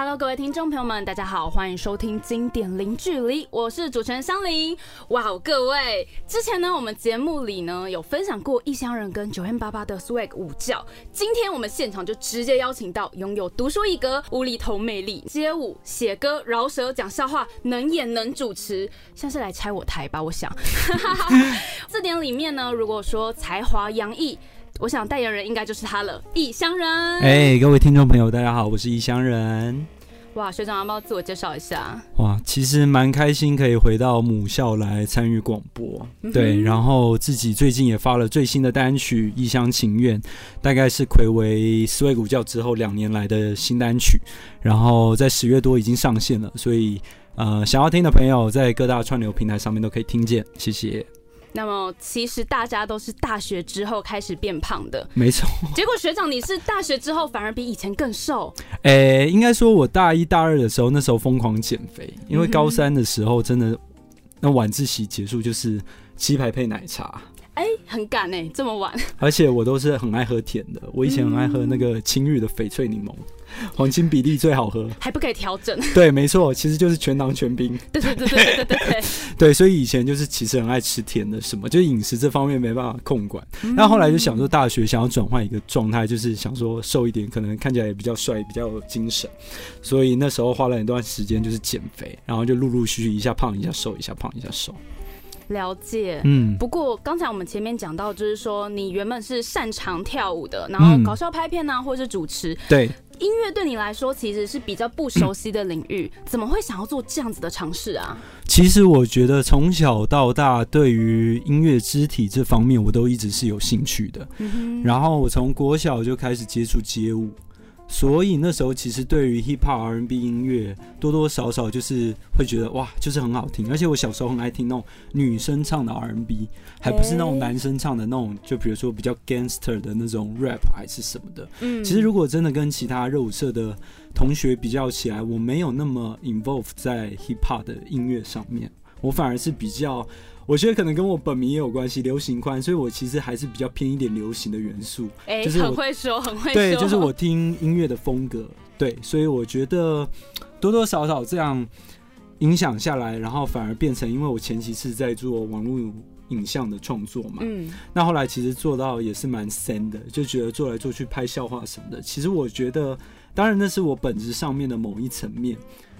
Hello，各位听众朋友们，大家好，欢迎收听经典零距离，我是主持人香菱。哇哦，各位，之前呢，我们节目里呢有分享过异乡人跟九 N 八八的 swag 舞教，今天我们现场就直接邀请到拥有独树一格、无厘头魅力、街舞、写歌、饶舌、讲笑话、能演能主持，像是来拆我台吧？我想，字典里面呢，如果说才华洋溢。我想代言人应该就是他了，异乡人。哎，各位听众朋友，大家好，我是异乡人。哇，学长要不要自我介绍一下？哇，其实蛮开心可以回到母校来参与广播，对，然后自己最近也发了最新的单曲《异乡情愿》，大概是魁为斯威古教之后两年来的新单曲，然后在十月多已经上线了，所以呃，想要听的朋友在各大串流平台上面都可以听见，谢谢。那么其实大家都是大学之后开始变胖的，没错。结果学长你是大学之后反而比以前更瘦。诶，应该说我大一大二的时候，那时候疯狂减肥，因为高三的时候真的那晚自习结束就是鸡排配奶茶。哎，很赶哎，这么晚。而且我都是很爱喝甜的，我以前很爱喝那个青玉的翡翠柠檬。黄金比例最好喝，还不可以调整。对，没错，其实就是全糖全冰。对对对对对对对。对，所以以前就是其实很爱吃甜的，什么就是饮食这方面没办法控管。那后来就想说，大学想要转换一个状态，就是想说瘦一点，可能看起来也比较帅，比较精神。所以那时候花了一段时间就是减肥，然后就陆陆续续一下胖一下瘦，一下胖一下瘦。了解，嗯，不过刚才我们前面讲到，就是说你原本是擅长跳舞的，然后搞笑拍片呢，或者是主持，对，音乐对你来说其实是比较不熟悉的领域，怎么会想要做这样子的尝试啊？其实我觉得从小到大，对于音乐肢体这方面，我都一直是有兴趣的，嗯然后我从国小就开始接触街舞。所以那时候其实对于 hip hop R&B 音乐多多少少就是会觉得哇，就是很好听。而且我小时候很爱听那种女生唱的 R&B，还不是那种男生唱的那种，就比如说比较 gangster 的那种 rap 还是什么的。嗯，其实如果真的跟其他热舞社的同学比较起来，我没有那么 involve 在 hip hop 的音乐上面，我反而是比较。我觉得可能跟我本名也有关系，流行宽，所以我其实还是比较偏一点流行的元素。哎，很会说，很会说。对，就是我听音乐的风格，对，所以我觉得多多少少这样影响下来，然后反而变成，因为我前期是在做网络影像的创作嘛，嗯，那后来其实做到也是蛮深的，就觉得做来做去拍笑话什么的，其实我觉得，当然那是我本质上面的某一层面。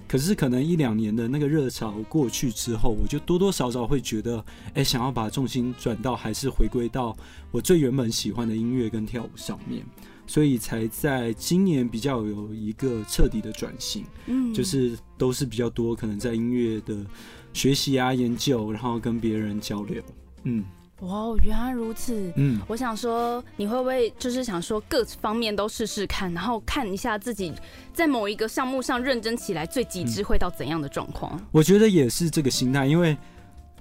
可是可能一两年的那个热潮过去之后，我就多多少少会觉得，哎，想要把重心转到还是回归到我最原本喜欢的音乐跟跳舞上面，所以才在今年比较有一个彻底的转型，嗯，就是都是比较多可能在音乐的学习啊、研究，然后跟别人交流，嗯。哇，原来如此。嗯，我想说，你会不会就是想说各方面都试试看，然后看一下自己在某一个项目上认真起来，最极致会到怎样的状况？我觉得也是这个心态，因为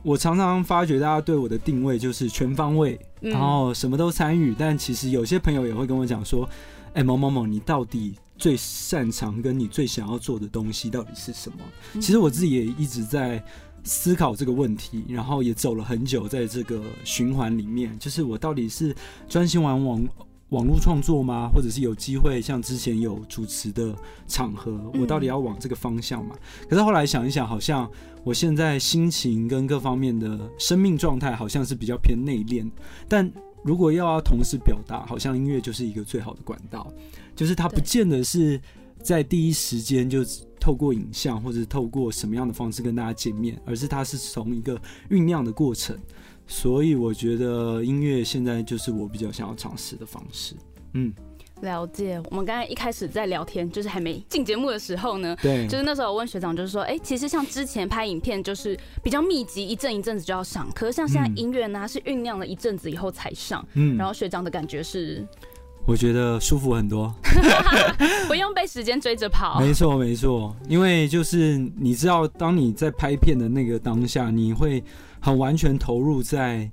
我常常发觉大家对我的定位就是全方位，然后什么都参与。但其实有些朋友也会跟我讲说：“哎，某某某，你到底最擅长跟你最想要做的东西到底是什么？”其实我自己也一直在。思考这个问题，然后也走了很久，在这个循环里面，就是我到底是专心玩网网络创作吗？或者是有机会像之前有主持的场合，我到底要往这个方向嘛？可是后来想一想，好像我现在心情跟各方面的生命状态，好像是比较偏内敛。但如果要要同时表达，好像音乐就是一个最好的管道，就是它不见得是在第一时间就。透过影像或者透过什么样的方式跟大家见面，而是它是从一个酝酿的过程，所以我觉得音乐现在就是我比较想要尝试的方式。嗯，了解。我们刚才一开始在聊天，就是还没进节目的时候呢，对，就是那时候我问学长，就是说，哎，其实像之前拍影片就是比较密集，一阵一阵子就要上，可是像现在音乐呢，是酝酿了一阵子以后才上。嗯，然后学长的感觉是。我觉得舒服很多，不用被时间追着跑。没错，没错，因为就是你知道，当你在拍片的那个当下，你会很完全投入在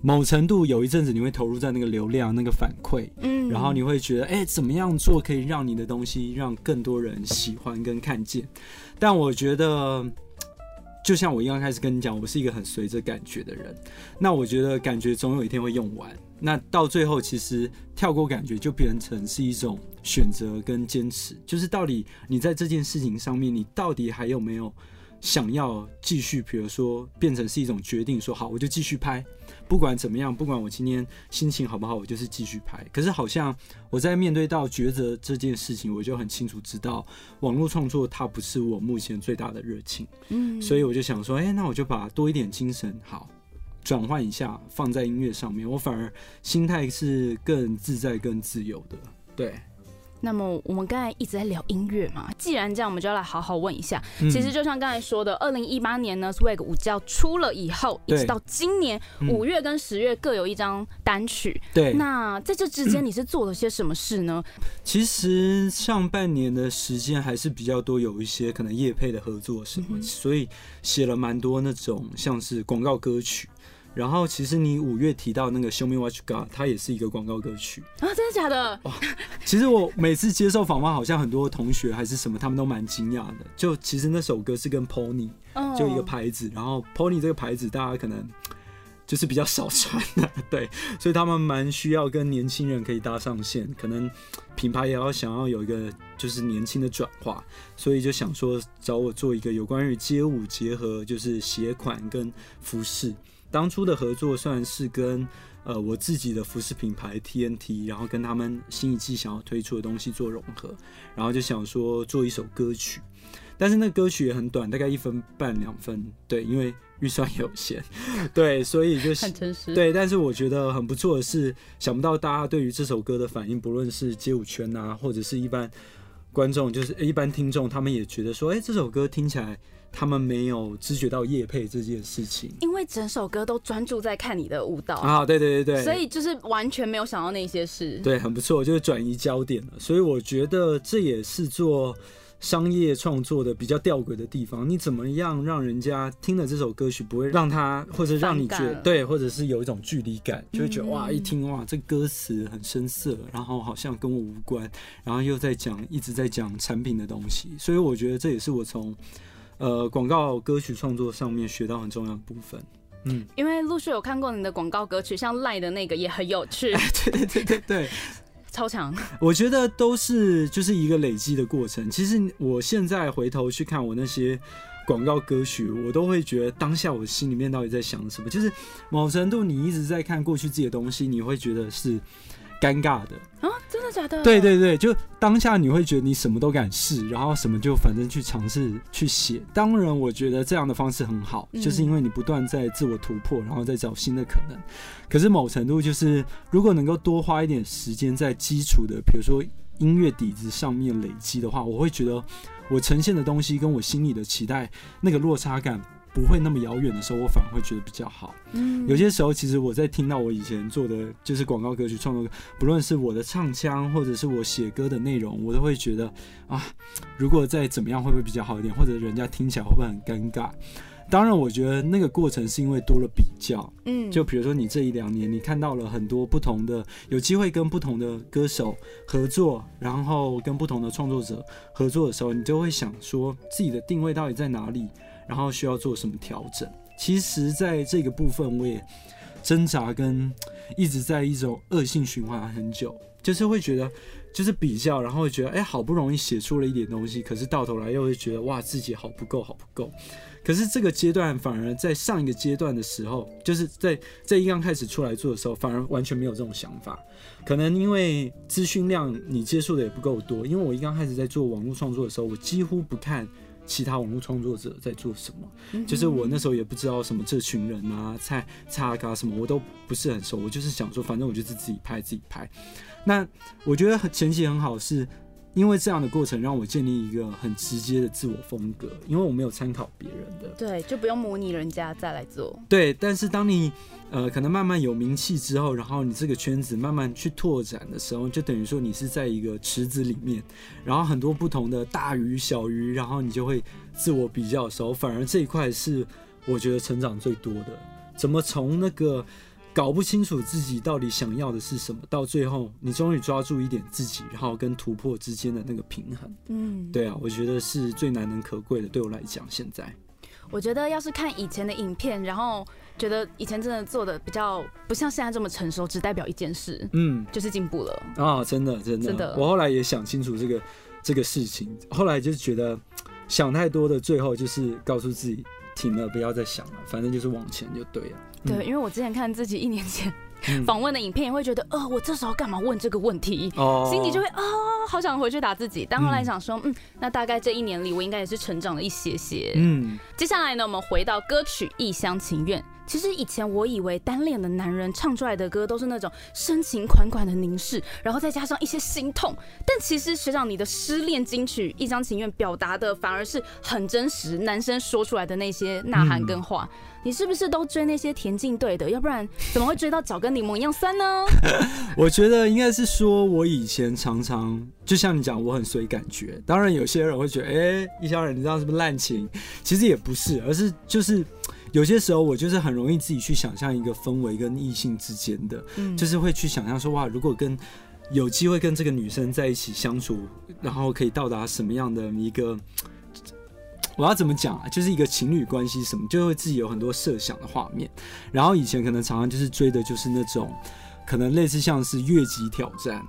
某程度，有一阵子你会投入在那个流量、那个反馈，嗯，然后你会觉得，哎，怎么样做可以让你的东西让更多人喜欢跟看见？但我觉得。就像我一刚开始跟你讲，我是一个很随着感觉的人。那我觉得感觉总有一天会用完。那到最后，其实跳过感觉就变成是一种选择跟坚持。就是到底你在这件事情上面，你到底还有没有想要继续？比如说变成是一种决定，说好我就继续拍。不管怎么样，不管我今天心情好不好，我就是继续拍。可是好像我在面对到抉择这件事情，我就很清楚知道，网络创作它不是我目前最大的热情。嗯，所以我就想说，哎，那我就把多一点精神好转换一下，放在音乐上面，我反而心态是更自在、更自由的。对。那么我们刚才一直在聊音乐嘛，既然这样，我们就要来好好问一下。其实就像刚才说的，二零一八年呢，Swag 五教出了以后，一直到今年五月跟十月各有一张单曲。对。那在这之间，你是做了些什么事呢？其实上半年的时间还是比较多，有一些可能业配的合作什么，所以写了蛮多那种像是广告歌曲。然后其实你五月提到那个 Show Me What You Got，它也是一个广告歌曲啊，真的假的？哇，其实我每次接受访问，好像很多同学还是什么，他们都蛮惊讶的。就其实那首歌是跟 Pony，就一个牌子，然后 Pony 这个牌子大家可能就是比较少穿的，对，所以他们蛮需要跟年轻人可以搭上线，可能品牌也要想要有一个就是年轻的转化，所以就想说找我做一个有关于街舞结合，就是鞋款跟服饰。当初的合作算是跟呃我自己的服饰品牌 TNT，然后跟他们新一季想要推出的东西做融合，然后就想说做一首歌曲，但是那歌曲也很短，大概一分半两分，对，因为预算有限，对，所以就很诚实，对，但是我觉得很不错的是，想不到大家对于这首歌的反应，不论是街舞圈啊，或者是一般观众，就是一般听众，他们也觉得说，哎，这首歌听起来。他们没有知觉到叶配这件事情，因为整首歌都专注在看你的舞蹈啊，对对对对，所以就是完全没有想到那些事，对，很不错，就是转移焦点了。所以我觉得这也是做商业创作的比较吊诡的地方。你怎么样让人家听了这首歌曲不会让他或者让你觉得对，或者是有一种距离感，就会觉得哇，一听哇，这歌词很深色，然后好像跟我无关，然后又在讲一直在讲产品的东西。所以我觉得这也是我从。呃，广告歌曲创作上面学到很重要的部分，嗯，因为陆续有看过你的广告歌曲，像赖的那个也很有趣，对对对对对，超强。我觉得都是就是一个累积的过程。其实我现在回头去看我那些广告歌曲，我都会觉得当下我心里面到底在想什么。就是某程度你一直在看过去自己的东西，你会觉得是。尴尬的啊，真的假的？对对对，就当下你会觉得你什么都敢试，然后什么就反正去尝试去写。当然，我觉得这样的方式很好，就是因为你不断在自我突破，然后再找新的可能。可是某程度就是，如果能够多花一点时间在基础的，比如说音乐底子上面累积的话，我会觉得我呈现的东西跟我心里的期待那个落差感。不会那么遥远的时候，我反而会觉得比较好。嗯，有些时候，其实我在听到我以前做的就是广告歌曲创作，不论是我的唱腔，或者是我写歌的内容，我都会觉得啊，如果再怎么样，会不会比较好一点？或者人家听起来会不会很尴尬？当然，我觉得那个过程是因为多了比较。嗯，就比如说你这一两年，你看到了很多不同的，有机会跟不同的歌手合作，然后跟不同的创作者合作的时候，你就会想说自己的定位到底在哪里？然后需要做什么调整？其实，在这个部分，我也挣扎跟一直在一种恶性循环很久，就是会觉得，就是比较，然后会觉得，哎，好不容易写出了一点东西，可是到头来又会觉得，哇，自己好不够，好不够。可是这个阶段反而在上一个阶段的时候，就是在在一刚开始出来做的时候，反而完全没有这种想法。可能因为资讯量你接触的也不够多，因为我一刚开始在做网络创作的时候，我几乎不看。其他网络创作者在做什么？就是我那时候也不知道什么这群人啊，蔡蔡阿嘎什么，我都不是很熟。我就是想说，反正我就是自己拍自己拍。那我觉得前期很好是。因为这样的过程让我建立一个很直接的自我风格，因为我没有参考别人的，对，就不用模拟人家再来做。对，但是当你呃可能慢慢有名气之后，然后你这个圈子慢慢去拓展的时候，就等于说你是在一个池子里面，然后很多不同的大鱼小鱼，然后你就会自我比较的时候，反而这一块是我觉得成长最多的。怎么从那个？搞不清楚自己到底想要的是什么，到最后你终于抓住一点自己，然后跟突破之间的那个平衡。嗯，对啊，我觉得是最难能可贵的。对我来讲，现在我觉得要是看以前的影片，然后觉得以前真的做的比较不像现在这么成熟，只代表一件事，嗯，就是进步了啊！真的，真的，真的。我后来也想清楚这个这个事情，后来就是觉得想太多的，最后就是告诉自己停了，不要再想了，反正就是往前就对了。对，因为我之前看自己一年前。访问的影片也会觉得，呃，我这时候干嘛问这个问题？哦心里就会啊，好想回去打自己。但后来想说，嗯，那大概这一年里，我应该也是成长了一些些。嗯，接下来呢，我们回到歌曲《一厢情愿》。其实以前我以为单恋的男人唱出来的歌都是那种深情款款的凝视，然后再加上一些心痛。但其实学长，你的失恋金曲《一厢情愿》表达的反而是很真实，男生说出来的那些呐喊跟话。你是不是都追那些田径队的？要不然怎么会追到脚跟柠檬一样酸呢？我觉得应该是说，我以前常常就像你讲，我很随感觉。当然，有些人会觉得，哎，一家人，你知道是不是滥情？其实也不是，而是就是有些时候，我就是很容易自己去想象一个氛围跟异性之间的，就是会去想象说，哇，如果跟有机会跟这个女生在一起相处，然后可以到达什么样的一个。我要怎么讲啊？就是一个情侣关系什么，就会自己有很多设想的画面。然后以前可能常常就是追的，就是那种可能类似像是越级挑战，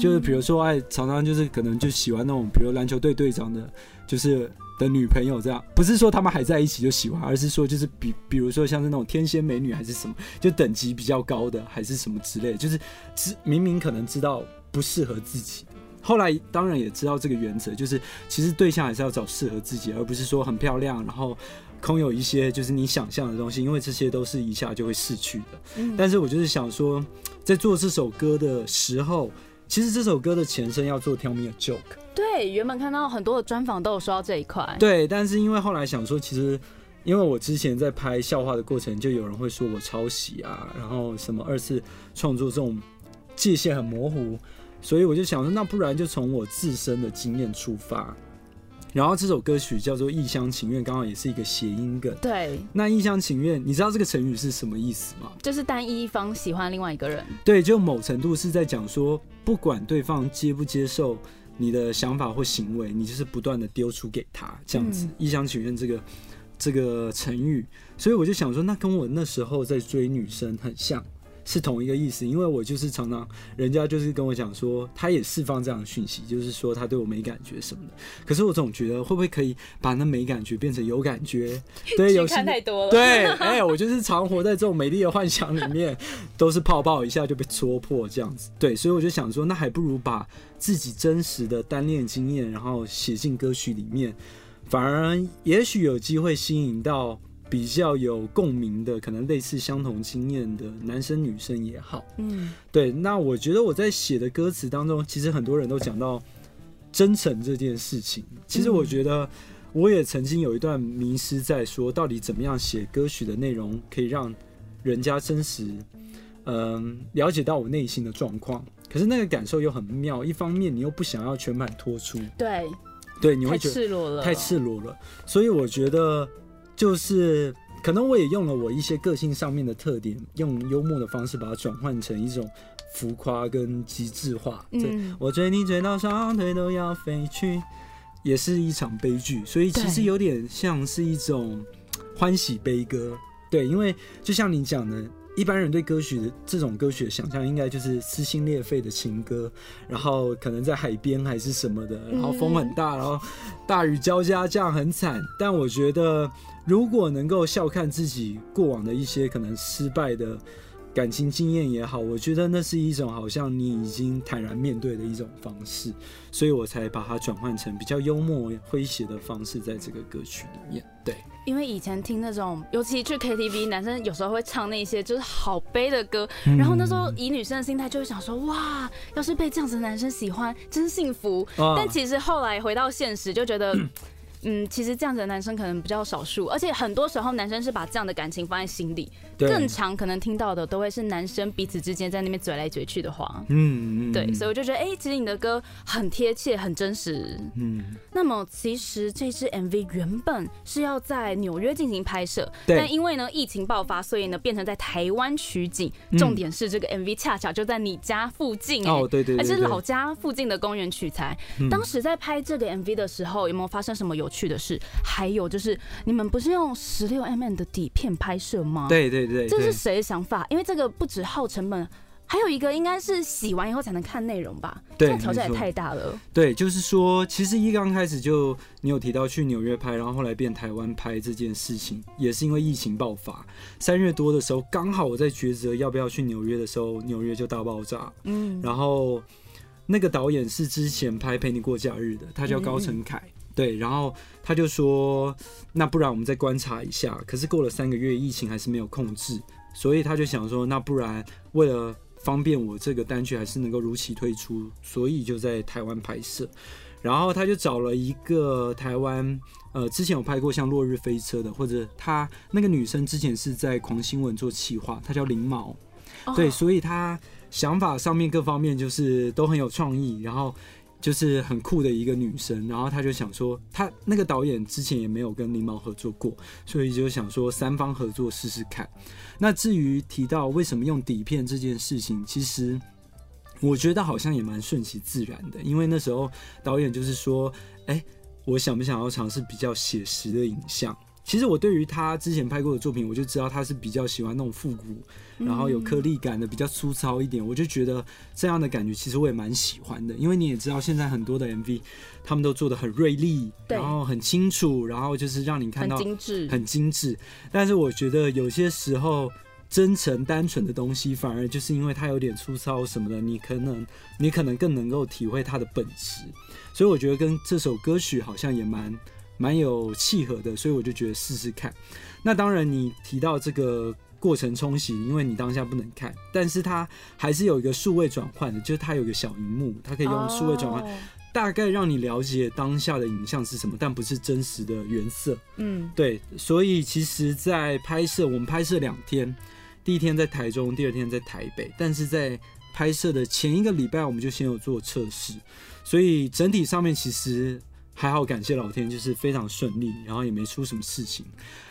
就是比如说哎，常常就是可能就喜欢那种，比如篮球队队长的，就是的女朋友这样。不是说他们还在一起就喜欢，而是说就是比比如说像是那种天仙美女还是什么，就等级比较高的还是什么之类，就是知明明可能知道不适合自己。后来当然也知道这个原则，就是其实对象还是要找适合自己，而不是说很漂亮，然后空有一些就是你想象的东西，因为这些都是一下就会逝去的。但是我就是想说，在做这首歌的时候，其实这首歌的前身要做 Tell Me a Joke。对，原本看到很多的专访都有说到这一块。对，但是因为后来想说，其实因为我之前在拍笑话的过程，就有人会说我抄袭啊，然后什么二次创作这种界限很模糊。所以我就想说，那不然就从我自身的经验出发，然后这首歌曲叫做《一厢情愿》，刚好也是一个谐音梗。对，那一厢情愿，你知道这个成语是什么意思吗？就是单一方喜欢另外一个人。对，就某程度是在讲说，不管对方接不接受你的想法或行为，你就是不断的丢出给他这样子。一厢情愿这个这个成语，所以我就想说，那跟我那时候在追女生很像。是同一个意思，因为我就是常常人家就是跟我讲说，他也释放这样的讯息，就是说他对我没感觉什么的。可是我总觉得会不会可以把那没感觉变成有感觉？对，有看太多了。对，哎，我就是常活在这种美丽的幻想里面，都是泡泡一下就被戳破这样子。对，所以我就想说，那还不如把自己真实的单恋经验，然后写进歌曲里面，反而也许有机会吸引到。比较有共鸣的，可能类似相同经验的男生女生也好，嗯，对。那我觉得我在写的歌词当中，其实很多人都讲到真诚这件事情。其实我觉得我也曾经有一段迷失，在说到底怎么样写歌曲的内容可以让人家真实，嗯，了解到我内心的状况。可是那个感受又很妙，一方面你又不想要全盘托出，对，对，你会觉得太赤裸了，太赤裸了。所以我觉得。就是可能我也用了我一些个性上面的特点，用幽默的方式把它转换成一种浮夸跟极致化。嗯，我追你追到双腿都要飞去，也是一场悲剧。所以其实有点像是一种欢喜悲歌。对，因为就像你讲的。一般人对歌曲的这种歌曲的想象，应该就是撕心裂肺的情歌，然后可能在海边还是什么的，然后风很大，然后大雨交加，这样很惨。但我觉得，如果能够笑看自己过往的一些可能失败的。感情经验也好，我觉得那是一种好像你已经坦然面对的一种方式，所以我才把它转换成比较幽默诙谐的方式，在这个歌曲里面。对，因为以前听那种，尤其去 KTV，男生有时候会唱那些就是好悲的歌，然后那时候以女生的心态就会想说，哇，要是被这样子的男生喜欢，真幸福。但其实后来回到现实，就觉得。嗯，其实这样子的男生可能比较少数，而且很多时候男生是把这样的感情放在心里，更常可能听到的都会是男生彼此之间在那边嘴来嘴去的话。嗯，对，所以我就觉得，哎，其实你的歌很贴切，很真实。嗯，那么其实这支 MV 原本是要在纽约进行拍摄，但因为呢疫情爆发，所以呢变成在台湾取景。重点是这个 MV 恰巧就在你家附近，哦，对对，而且老家附近的公园取材。当时在拍这个 MV 的时候，有没有发生什么有？趣的是，还有就是你们不是用十六 mm 的底片拍摄吗？，对对对，这是谁的想法？因为这个不止耗成本，还有一个应该是洗完以后才能看内容吧？对这个挑战也太大了。对，就是说，其实一刚开始就你有提到去纽约拍，然后后来变台湾拍这件事情，也是因为疫情爆发。三月多的时候，刚好我在抉择要不要去纽约的时候，纽约就大爆炸。嗯，然后那个导演是之前拍《陪你过假日》的，他叫高成凯。对，然后他就说，那不然我们再观察一下。可是过了三个月，疫情还是没有控制，所以他就想说，那不然为了方便我这个单曲还是能够如期推出，所以就在台湾拍摄。然后他就找了一个台湾，呃，之前有拍过像《落日飞车》的，或者他那个女生之前是在狂新闻做企划，她叫林毛。哦对，所以她想法上面各方面就是都很有创意，然后就是很酷的一个女生，然后他就想说，他那个导演之前也没有跟林毛合作过，所以就想说三方合作试试看。那至于提到为什么用底片这件事情，其实我觉得好像也蛮顺其自然的，因为那时候导演就是说，哎、我想不想要尝试比较写实的影像？其实我对于他之前拍过的作品，我就知道他是比较喜欢那种复古，然后有颗粒感的，比较粗糙一点。我就觉得这样的感觉，其实我也蛮喜欢的。因为你也知道，现在很多的 MV，他们都做的很锐利，然后很清楚，然后就是让你看很到精致，很精致。但是我觉得有些时候，真诚单纯的东西，反而就是因为它有点粗糙什么的，你可能你可能更能够体会它的本质。所以我觉得跟这首歌曲好像也蛮蛮有契合的，所以我就觉得试试看。那当然，你提到这个。过程冲洗，因为你当下不能看，但是它还是有一个数位转换的，就是它有一个小荧幕，它可以用数位转换，哦大概让你了解当下的影像是什么，但不是真实的原色。嗯，对，所以其实，在拍摄我们拍摄两天，第一天在台中，第二天在台北，但是在拍摄的前一个礼拜，我们就先有做测试，所以整体上面其实还好，感谢老天，就是非常顺利，然后也没出什么事情。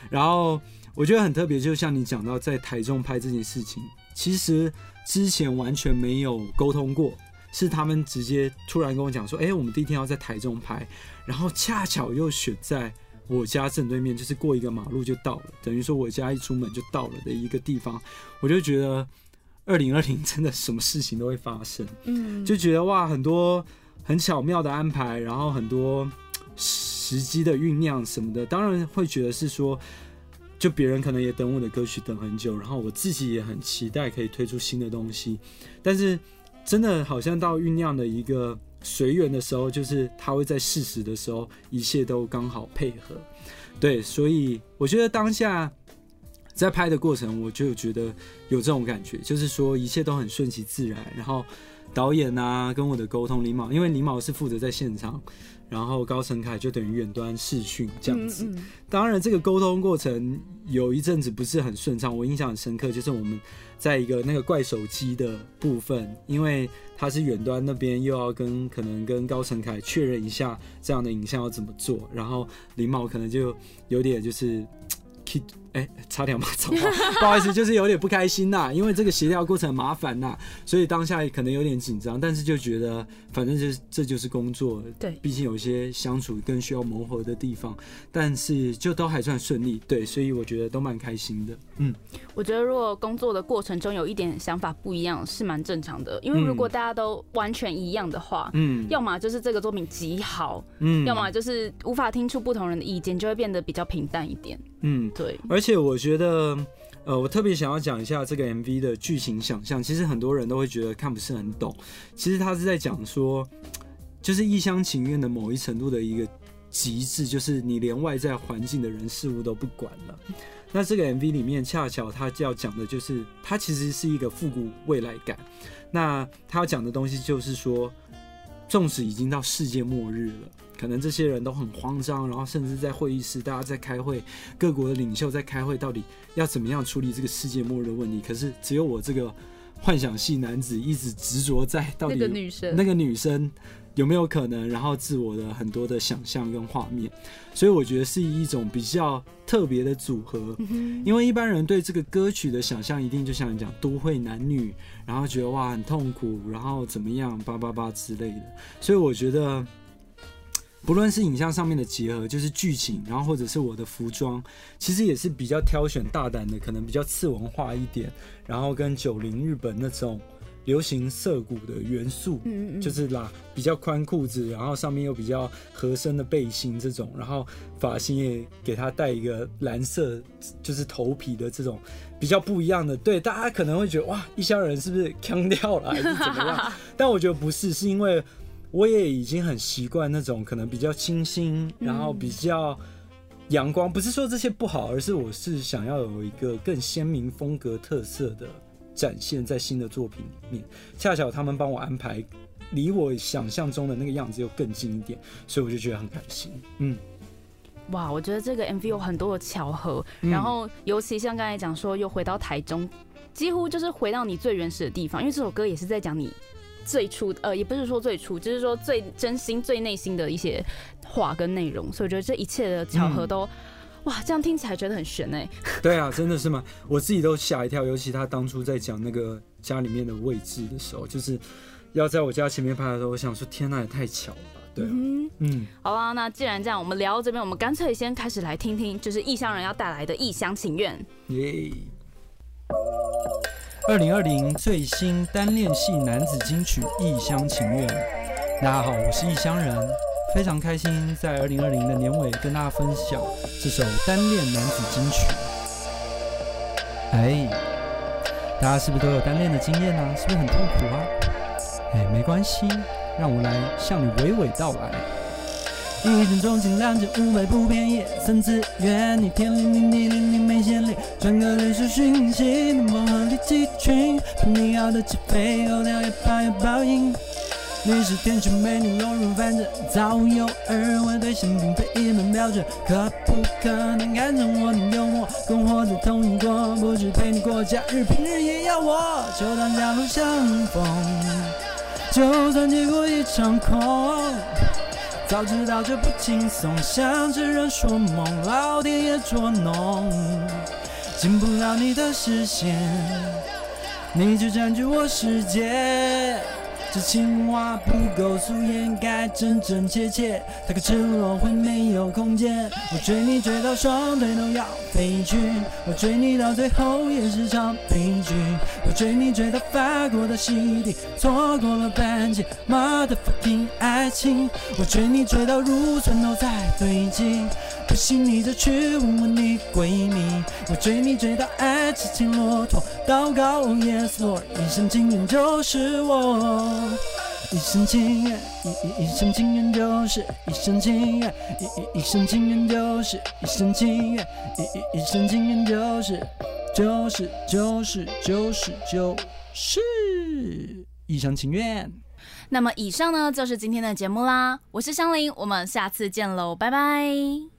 然后我觉得很特别，就像你讲到在台中拍这件事情，其实之前完全没有沟通过。是他们直接突然跟我讲说，哎、我们第一天要在台中拍，然后恰巧又选在我家正对面，就是过一个马路就到了，等于说我家一出门就到了的一个地方，我就觉得二零二零真的什么事情都会发生，嗯，就觉得哇，很多很巧妙的安排，然后很多时机的酝酿什么的，当然会觉得是说。就别人可能也等我的歌曲等很久，然后我自己也很期待可以推出新的东西，但是真的好像到酝酿的一个随缘的时候，就是他会在适时的时候，一切都刚好配合。对，所以我觉得当下在拍的过程，我就觉得有这种感觉，就是说一切都很顺其自然。然后导演啊跟我的沟通，李毛，因为李毛是负责在现场，然后高成凯就等于远端视讯这样子。嗯嗯当然，这个沟通过程有一阵子不是很顺畅，我印象很深刻，就是我们在一个那个怪手机的部分，因为他是远端那边又要跟可能跟高成凯确认一下这样的影像要怎么做，然后李茂可能就有点就是。差点骂脏话，不好意思，就是有点不开心呐，因为这个协调过程很麻烦呐，所以当下可能有点紧张，但是就觉得反正就是这就是工作，对。毕竟有一些相处更需要磨合的地方，但是就都还算顺利，对，所以我觉得都蛮开心的，嗯，我觉得如果工作的过程中有一点想法不一样是蛮正常的，因为如果大家都完全一样的话，嗯，要么就是这个作品极好，嗯。要么就是无法听出不同人的意见，就会变得比较平淡一点。嗯，对，而而且我觉得，呃，我特别想要讲一下这个 MV 的剧情想象。其实很多人都会觉得看不是很懂，其实他是在讲说，就是一厢情愿的某一程度的一个极致，就是你连外在环境的人事物都不管了。那这个 MV 里面恰巧他要讲的就是，它其实是一个复古未来感。那他要讲的东西就是说，纵使已经到世界末日了，可能这些人都很慌张，然后甚至在会议室大家在开会，各国的领袖在开会，到底要怎么样处理这个世界末日的问题？可是只有我这个幻想系男子一直执着在到底那个女生，那个女生有没有可能，然后自我的很多的想象跟画面，所以我觉得是一种比较特别的组合。嗯因为一般人对这个歌曲的想象，一定就像你讲都会男女，然后觉得哇很痛苦，然后怎么样叭叭叭之类的。所以我觉得不论是影像上面的结合，就是剧情，然后或者是我的服装，其实也是比较挑选大胆的，可能比较次文化一点，然后跟九零日本那种流行涩谷的元素，嗯嗯，就是啦比较宽裤子，然后上面又比较合身的背心这种，然后发型也给他戴一个蓝色，就是头皮的这种比较不一样的。对，大家可能会觉得哇，一乡人是不是腔调了还是怎么样？但我觉得不是，是因为。我也已经很习惯那种可能比较清新，然后比较阳光。不是说这些不好，而是我是想要有一个更鲜明风格特色的展现在新的作品里面。恰巧他们帮我安排，离我想象中的那个样子又更近一点，所以我就觉得很开心。嗯，哇，我觉得这个 MV 有很多的巧合，然后尤其像刚才讲说又回到台中，几乎就是回到你最原始的地方，因为这首歌也是在讲你。最初呃，也不是说最初，就是说最真心、最内心的一些话跟内容，所以我觉得这一切的巧合都，哇，这样听起来觉得很悬哎。对啊，真的是吗？我自己都吓一跳，尤其他当初在讲那个家里面的位置的时候，就是要在我家前面拍的时候，我想说，天呐，也太巧了吧？对，嗯，好啊，那既然这样，我们聊到这边，我们干脆先开始来听听，就是异乡人要带来的异乡情愿。耶。二零二零最新单恋系男子金曲《异乡情愿》，大家好，我是异乡人，非常开心在二零二零的年尾跟大家分享这首单恋男子金曲。哎，大家是不是都有单恋的经验呢？是不是很痛苦啊？哎，没关系，让我来向你娓娓道来。一见钟情，两千五百不便宜，三次元，你天灵灵地灵灵没先例，传个历史讯息，能梦和你集群，碰你要的机会，候鸟也怕有报应。你是天生美女，落入凡尘，早有耳闻，对象并非一门标准，可不可能看中我的幽默，跟我在同一国，不止陪你过假日，平日也要我，就当狭路相逢，就算结果一场空。早知道这不轻松，像痴人说梦，老天爷捉弄，进不了你的视线，你就占据我世界。这情话不够素颜，该真真切切，太过赤裸会没有空间。我追你追到双腿都要飞去，我追你到最后也是场悲剧。我追你追到发过的洗礼，错过了半截 motherfucking 爱情。我追你追到乳酸都在堆积。不信你就去问问你闺蜜，我追你追到爱骑金骆驼，祷告 Yes Lord，一生情愿就是我，一生情愿，一一一生情愿就是一生情愿，一一一生情愿就是一生情愿，一一一生情愿就是就是就是就是就是一厢情愿。那么以上呢就是今天的节目啦，我是香菱，我们下次见喽，拜拜。